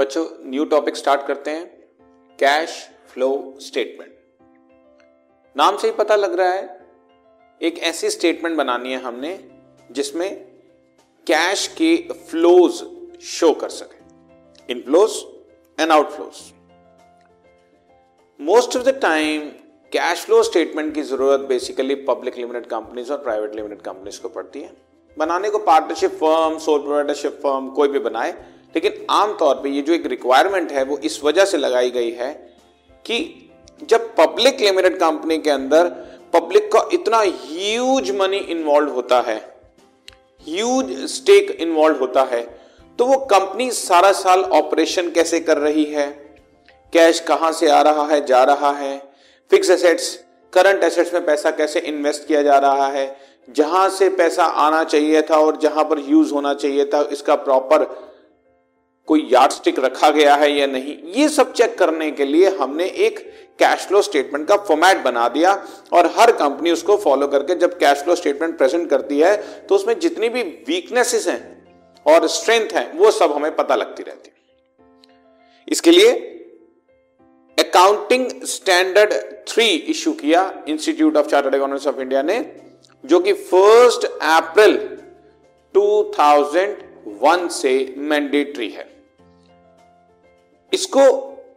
बच्चों new topic start करते हैं। कैश फ्लो स्टेटमेंट नाम से ही पता लग रहा है, एक ऐसी स्टेटमेंट बनानी है हमने, जिसमें कैश के फ्लोज शो कर सके। Inflows and outflows most of the time cash flow statement की ज़रूरत बेसिकली पब्लिक लिमिटेड कंपनीज़ और प्राइवेट लिमिटेड कंपनीज़ को पड़ती है। बनाने को partnership firm sole proprietorship firm कोई भी बनाए लेकिन आमतौर पे ये जो एक रिक्वायरमेंट है, वो इस वजह से लगाई गई है कि जब पब्लिक लिमिटेड कंपनी के अंदर पब्लिक का इतना ह्यूज मनी इन्वॉल्व होता है ह्यूज स्टेक इन्वॉल्व होता है तो वो कंपनी सारा साल ऑपरेशन कैसे कर रही है? कैश कहाँ से आ रहा है, जा रहा है? फिक्स एसेट्स करंट एसेट्स में पैसा कैसे इन्वेस्ट किया जा रहा है? जहाँ से पैसा आना चाहिए था और जहाँ पर यूज़ होना चाहिए था, इसका प्रॉपर कोई यार्ड स्टिक रखा गया है या नहीं, ये सब चेक करने के लिए हमने एक कैश फ्लो स्टेटमेंट का फॉर्मेट बना दिया और हर कंपनी उसको फॉलो करके जब कैश फ्लो स्टेटमेंट प्रेजेंट करती है तो उसमें जितनी भी वीकनेसेस हैं और स्ट्रेंथ है, वो सब हमें पता लगती रहती है। इसके लिए अकाउंटिंग स्टैंडर्ड थ्री इश्यू किया Institute of Chartered Accountants of India ने, जो कि फ़र्स्ट अप्रैल 2001 से मैंडेटरी है। इसको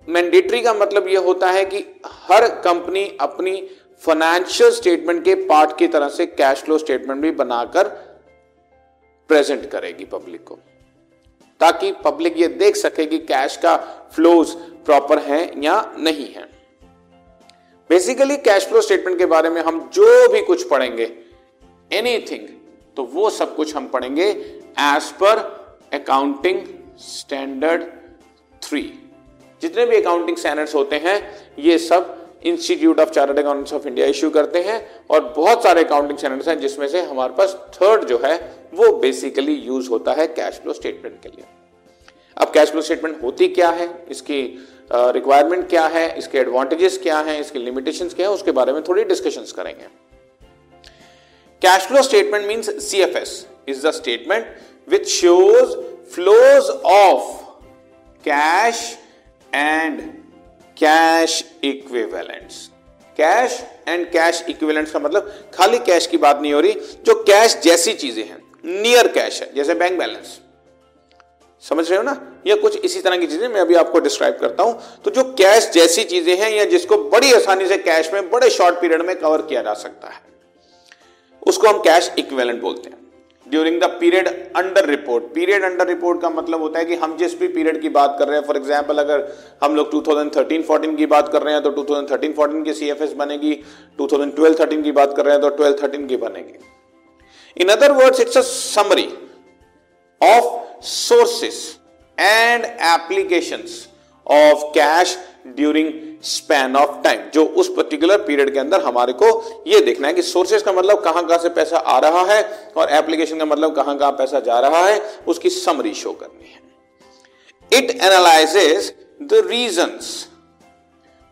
मैंडेटरी का मतलब यह होता है कि हर कंपनी अपनी फाइनेंशियल स्टेटमेंट के पार्ट की तरह से कैश फ्लो स्टेटमेंट भी बनाकर प्रेजेंट करेगी पब्लिक को। ताकि पब्लिक ये देख सके कि कैश का फ्लोज प्रॉपर है या नहीं है। बेसिकली कैश फ्लो स्टेटमेंट के बारे में हम जो भी कुछ पढ़ेंगे एनीथिंग तो वो सब कुछ हम पढ़ेंगे as per accounting standard three जितने भी अकाउंटिंग स्टैंडर्ड्स होते हैं ये सब Institute of Chartered Accountants of India issue करते हैं और बहुत सारे अकाउंटिंग स्टैंडर्ड्स हैं जिसमें से हमारे पास थर्ड जो है वो बेसिकली यूज़ होता है कैश फ्लो स्टेटमेंट के लिए। अब कैश फ्लो स्टेटमेंट होती क्या है? इसकी रिक्वायरमेंट uh, क्या है? इसके एडवांटेजेस क्या है? इसके लिमिटेशन क्या है? उसके बारे में थोड़ी डिस्कशन करेंगे। Cash flow statement mean C F S is the statement which shows flows of cash and cash equivalents cash and cash equivalents का मतलब खाली कैश की बात नहीं हो रही, जो कैश जैसी चीज़ें हैं नियर कैश है, जैसे बैंक बैलेंस समझ रहे हो ना? या कुछ इसी तरह की चीज़ें मैं अभी आपको डिस्क्राइब करता हूँ। तो जो कैश जैसी चीज़ें हैं या जिसको बड़ी आसानी से कैश में, बड़े शॉर्ट पीरियड में कवर किया जा सकता है, उसको हम कैश इक्विवेलेंट बोलते हैं। During the period under report period under report का मतलब होता है कि हम जिस भी पीरियड की बात कर रहे हैं फॉर एग्जांपल अगर हम लोग 2013-14 की बात कर रहे हैं तो 2013-14 की सीएफएस बनेगी 2012-13 की बात कर रहे हैं तो 12-13 की बनेगी. In other words it's a summary of sources and applications of cash during span of time जो उस पर्टिकुलर पीरियड के अंदर हमारे को यह देखना है कि सोर्सेज का मतलब कहाँ कहाँ से पैसा आ रहा है और एप्लीकेशन का मतलब कहाँ कहाँ पैसा जा रहा है, उसकी समरी शो करनी है। It analyses the reasons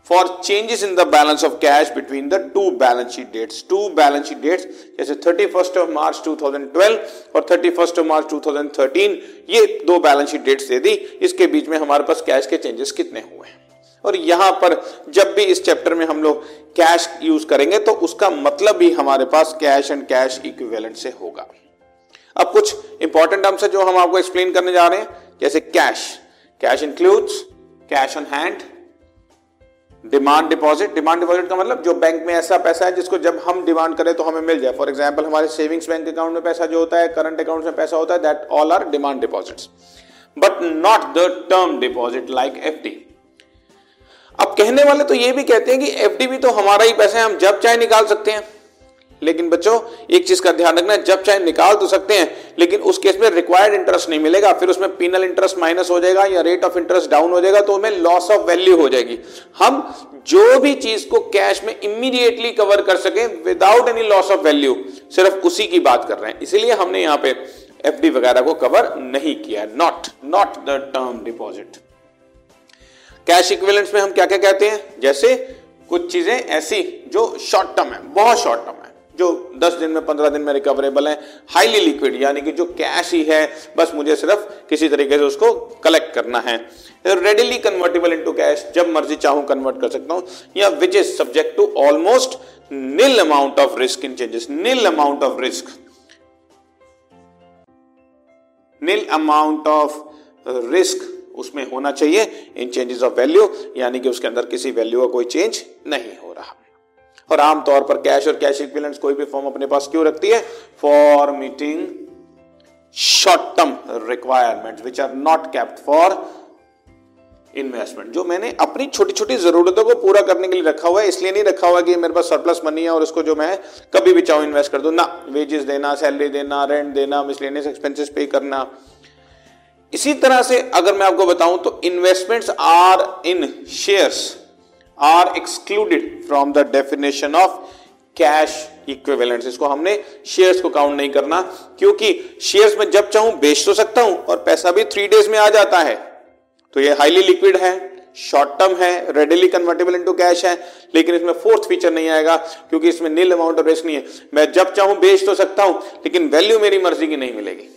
for changes in the balance of cash between the two balance sheet dates two balance sheet dates जैसे थर्टी फ़र्स्ट ऑफ़ मार्च 2012 और थर्टी फ़र्स्ट ऑफ़ मार्च 2013 ये दो balance sheet dates दे दी। इसके बीच में हमारे पास कैश के चेंजेस कितने हुए हैं? और यहाँ पर जब भी इस चैप्टर में हम लोग कैश यूज़ करेंगे तो उसका मतलब भी हमारे पास कैश एंड कैश इक्विवेलेंट से होगा। अब कुछ इंपॉर्टेंट टर्म्स है जो हम आपको एक्सप्लेन करने जा रहे हैं। जैसे cash cash includes cash on hand demand deposit demand deposit का मतलब जो बैंक में ऐसा पैसा है जिसको जब हम डिमांड करें तो हमें मिल जाए। फॉर एग्ज़ाम्पल हमारे सेविंग्स बैंक अकाउंट में पैसा जो होता है करंट अकाउंट में पैसा होता है that all are demand deposits but not the term deposit like FD अब कहने वाले तो ये भी कहते हैं कि एफडी भी तो हमारा ही पैसा है, हम जब चाहे निकाल सकते हैं। लेकिन बच्चों, एक चीज़ का ध्यान रखना जब चाहे निकाल तो सकते हैं, लेकिन उस केस में रिक्वायर्ड इंटरेस्ट नहीं मिलेगा, फिर उसमें पिनल इंटरेस्ट माइनस हो जाएगा या रेट ऑफ़ इंटरेस्ट डाउन हो जाएगा तो हमें लॉस ऑफ़ वैल्यू हो जाएगी। हम जो भी चीज़ को कैश में इमीडिएटली कवर कर सके without any loss of value सिर्फ़ उसी की बात कर रहे हैं। इसीलिए हमने यहाँ पे एफ़ वगैरह को कवर नहीं किया not not the term deposit cash equivalents में हम क्या क्या कहते हैं? जैसे कुछ चीज़ें ऐसी जो शॉर्ट टर्म है, बहुत शॉर्ट टर्म है, जो 10 दिन में 15 दिन में रिकवरेबल है हाईली लिक्विड यानी कि जो कैश ही है, बस मुझे सिर्फ़ किसी तरीके से उसको कलेक्ट करना है। रेडिली कन्वर्टेबल इनटू कैश जब मर्ज़ी चाहूँ कन्वर्ट कर सकता हूँ, या which is subject to almost nil amount of risk in changes nil amount of risk nil amount of risk उसमें होना चाहिए। इन चेंजेस ऑफ़ वैल्यू यानी कि उसके अंदर किसी वैल्यू का कोई चेंज नहीं हो रहा। और आमतौर पर कैश और कैश इक्विलेंट्स कोई भी फॉर्म अपने पास क्यों रखती है? For meeting short term requirement which are not kept for investment जो मैंने अपनी छोटी छोटी जरूरतों को पूरा करने के लिए रखा हुआ है, इसलिए नहीं रखा हुआ कि मेरे पास सरप्लस मनी है और उसको जो मैं कभी भी चाहूँ इन्वेस्ट कर दूँ। ना वेजेस देना सैलरी देना रेंट देना मिसलेनियस एक्सपेंसेस पे करना। इसी तरह से अगर मैं आपको बताऊँ तो investments are in shares are excluded from the definition of cash equivalent इसको हमने शेयर्स को काउंट नहीं करना, क्योंकि शेयर्स में जब चाहूँ बेच तो सकता हूँ और पैसा भी थ्री डेज़ में आ जाता है। तो ये हाईली लिक्विड है शॉर्ट टर्म है रेडिली कन्वर्टेबल इनटू कैश है, लेकिन इसमें फोर्थ फीचर नहीं आएगा, क्योंकि इसमें नील अमाउंट ऑफ़ रिस्क नहीं है। मैं जब चाहूँ बेच तो सकता हूँ, लेकिन वैल्यू मेरी मर्ज़ी की नहीं मिलेगी।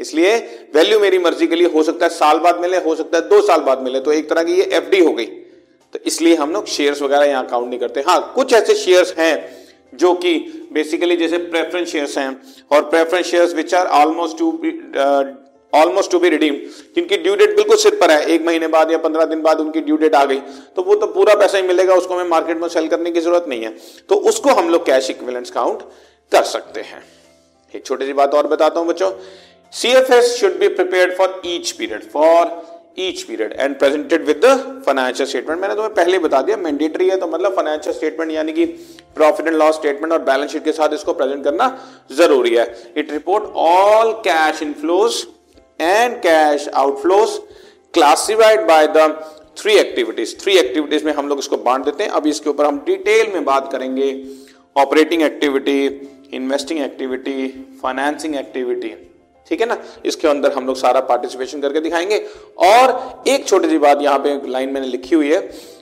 इसलिए वैल्यू मेरी मर्ज़ी के लिए हो सकता है, साल बाद मिले, हो सकता है दो साल बाद मिले तो एक तरह की ये एफडी हो गई। तो इसलिए हम लोग शेयर्स वगैरह यहाँ काउंट नहीं करते। हाँ कुछ ऐसे शेयर्स हैं जो कि बेसिकली जैसे प्रेफरेंस शेयर्स हैं और preference shares which are almost to almost to be redeem जिनकी ड्यू डेट बिल्कुल सिर पर है। एक महीने बाद या पंद्रह दिन बाद उनकी ड्यू डेट आ गई। तो वो तो पूरा पैसा ही मिलेगा, उसको हमें मार्केट में सेल करने की ज़रूरत नहीं है। तो उसको हम लोग कैश इक्विलेंस काउंट कर सकते हैं। एक छोटी सी बात और बताता हूँ बच्चों। F S should be prepare for each period for each period and presented with the statement मैंने तुम्हें पहले बता दिया मैंडेटरी है तो मतलब फाइनेंशियल स्टेटमेंट यानी कि प्रॉफिट एंड लॉस स्टेटमेंट और बैलेंस शीट के साथ इसको प्रेजेंट करना ज़रूरी है। It report all cash inflows and cash outflows classified by the three activities three activities में हम लोग इसको बांट देते हैं। अभी इसके ऊपर हम डिटेल में बात करेंगे। Operating activity investing activity financing activity ठीक है ना? इसके अंदर हम लोग सारा पार्टिसिपेशन करके दिखाएँगे। और एक छोटी सी बात यहाँ पे लाइन मैंने लिखी हुई है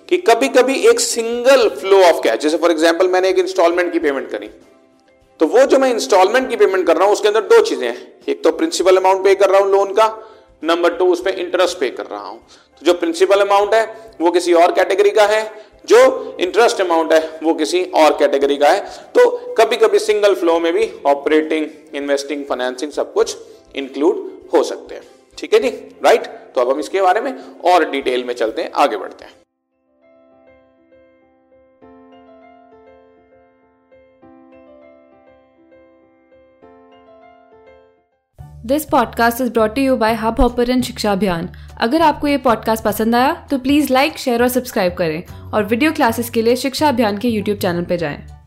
कि कभी कभी एक सिंगल फ्लो ऑफ़ कैश जैसे फॉर एग्जांपल मैंने एक इंस्टॉलमेंट की पेमेंट करी। तो वो जो मैं इंस्टॉलमेंट की पेमेंट कर रहा हूँ, उसके अंदर दो चीज़ें हैं। एक तो प्रिंसिपल अमाउंट पे कर रहा हूँ लोन का नंबर टू उस पर इंटरेस्ट पे कर रहा हूँ। तो जो प्रिंसिपल अमाउंट है, वो किसी और कैटेगरी का है। जो इंटरेस्ट अमाउंट है, वो किसी और कैटेगरी का है। तो कभी कभी सिंगल फ्लो में भी ऑपरेटिंग इन्वेस्टिंग फाइनेंसिंग सब कुछ इंक्लूड हो सकते हैं। ठीक है जी? राइट तो अब हम इसके बारे में और डिटेल में चलते हैं, आगे बढ़ते हैं। This podcast is brought you by Hubhopper Shiksha Abhiyan अगर आपको ये पॉडकास्ट पसंद आया तो प्लीज़ लाइक शेयर और सब्सक्राइब करें और वीडियो क्लासेस के लिए शिक्षा अभियान के यूट्यूब चैनल पर जाएँ।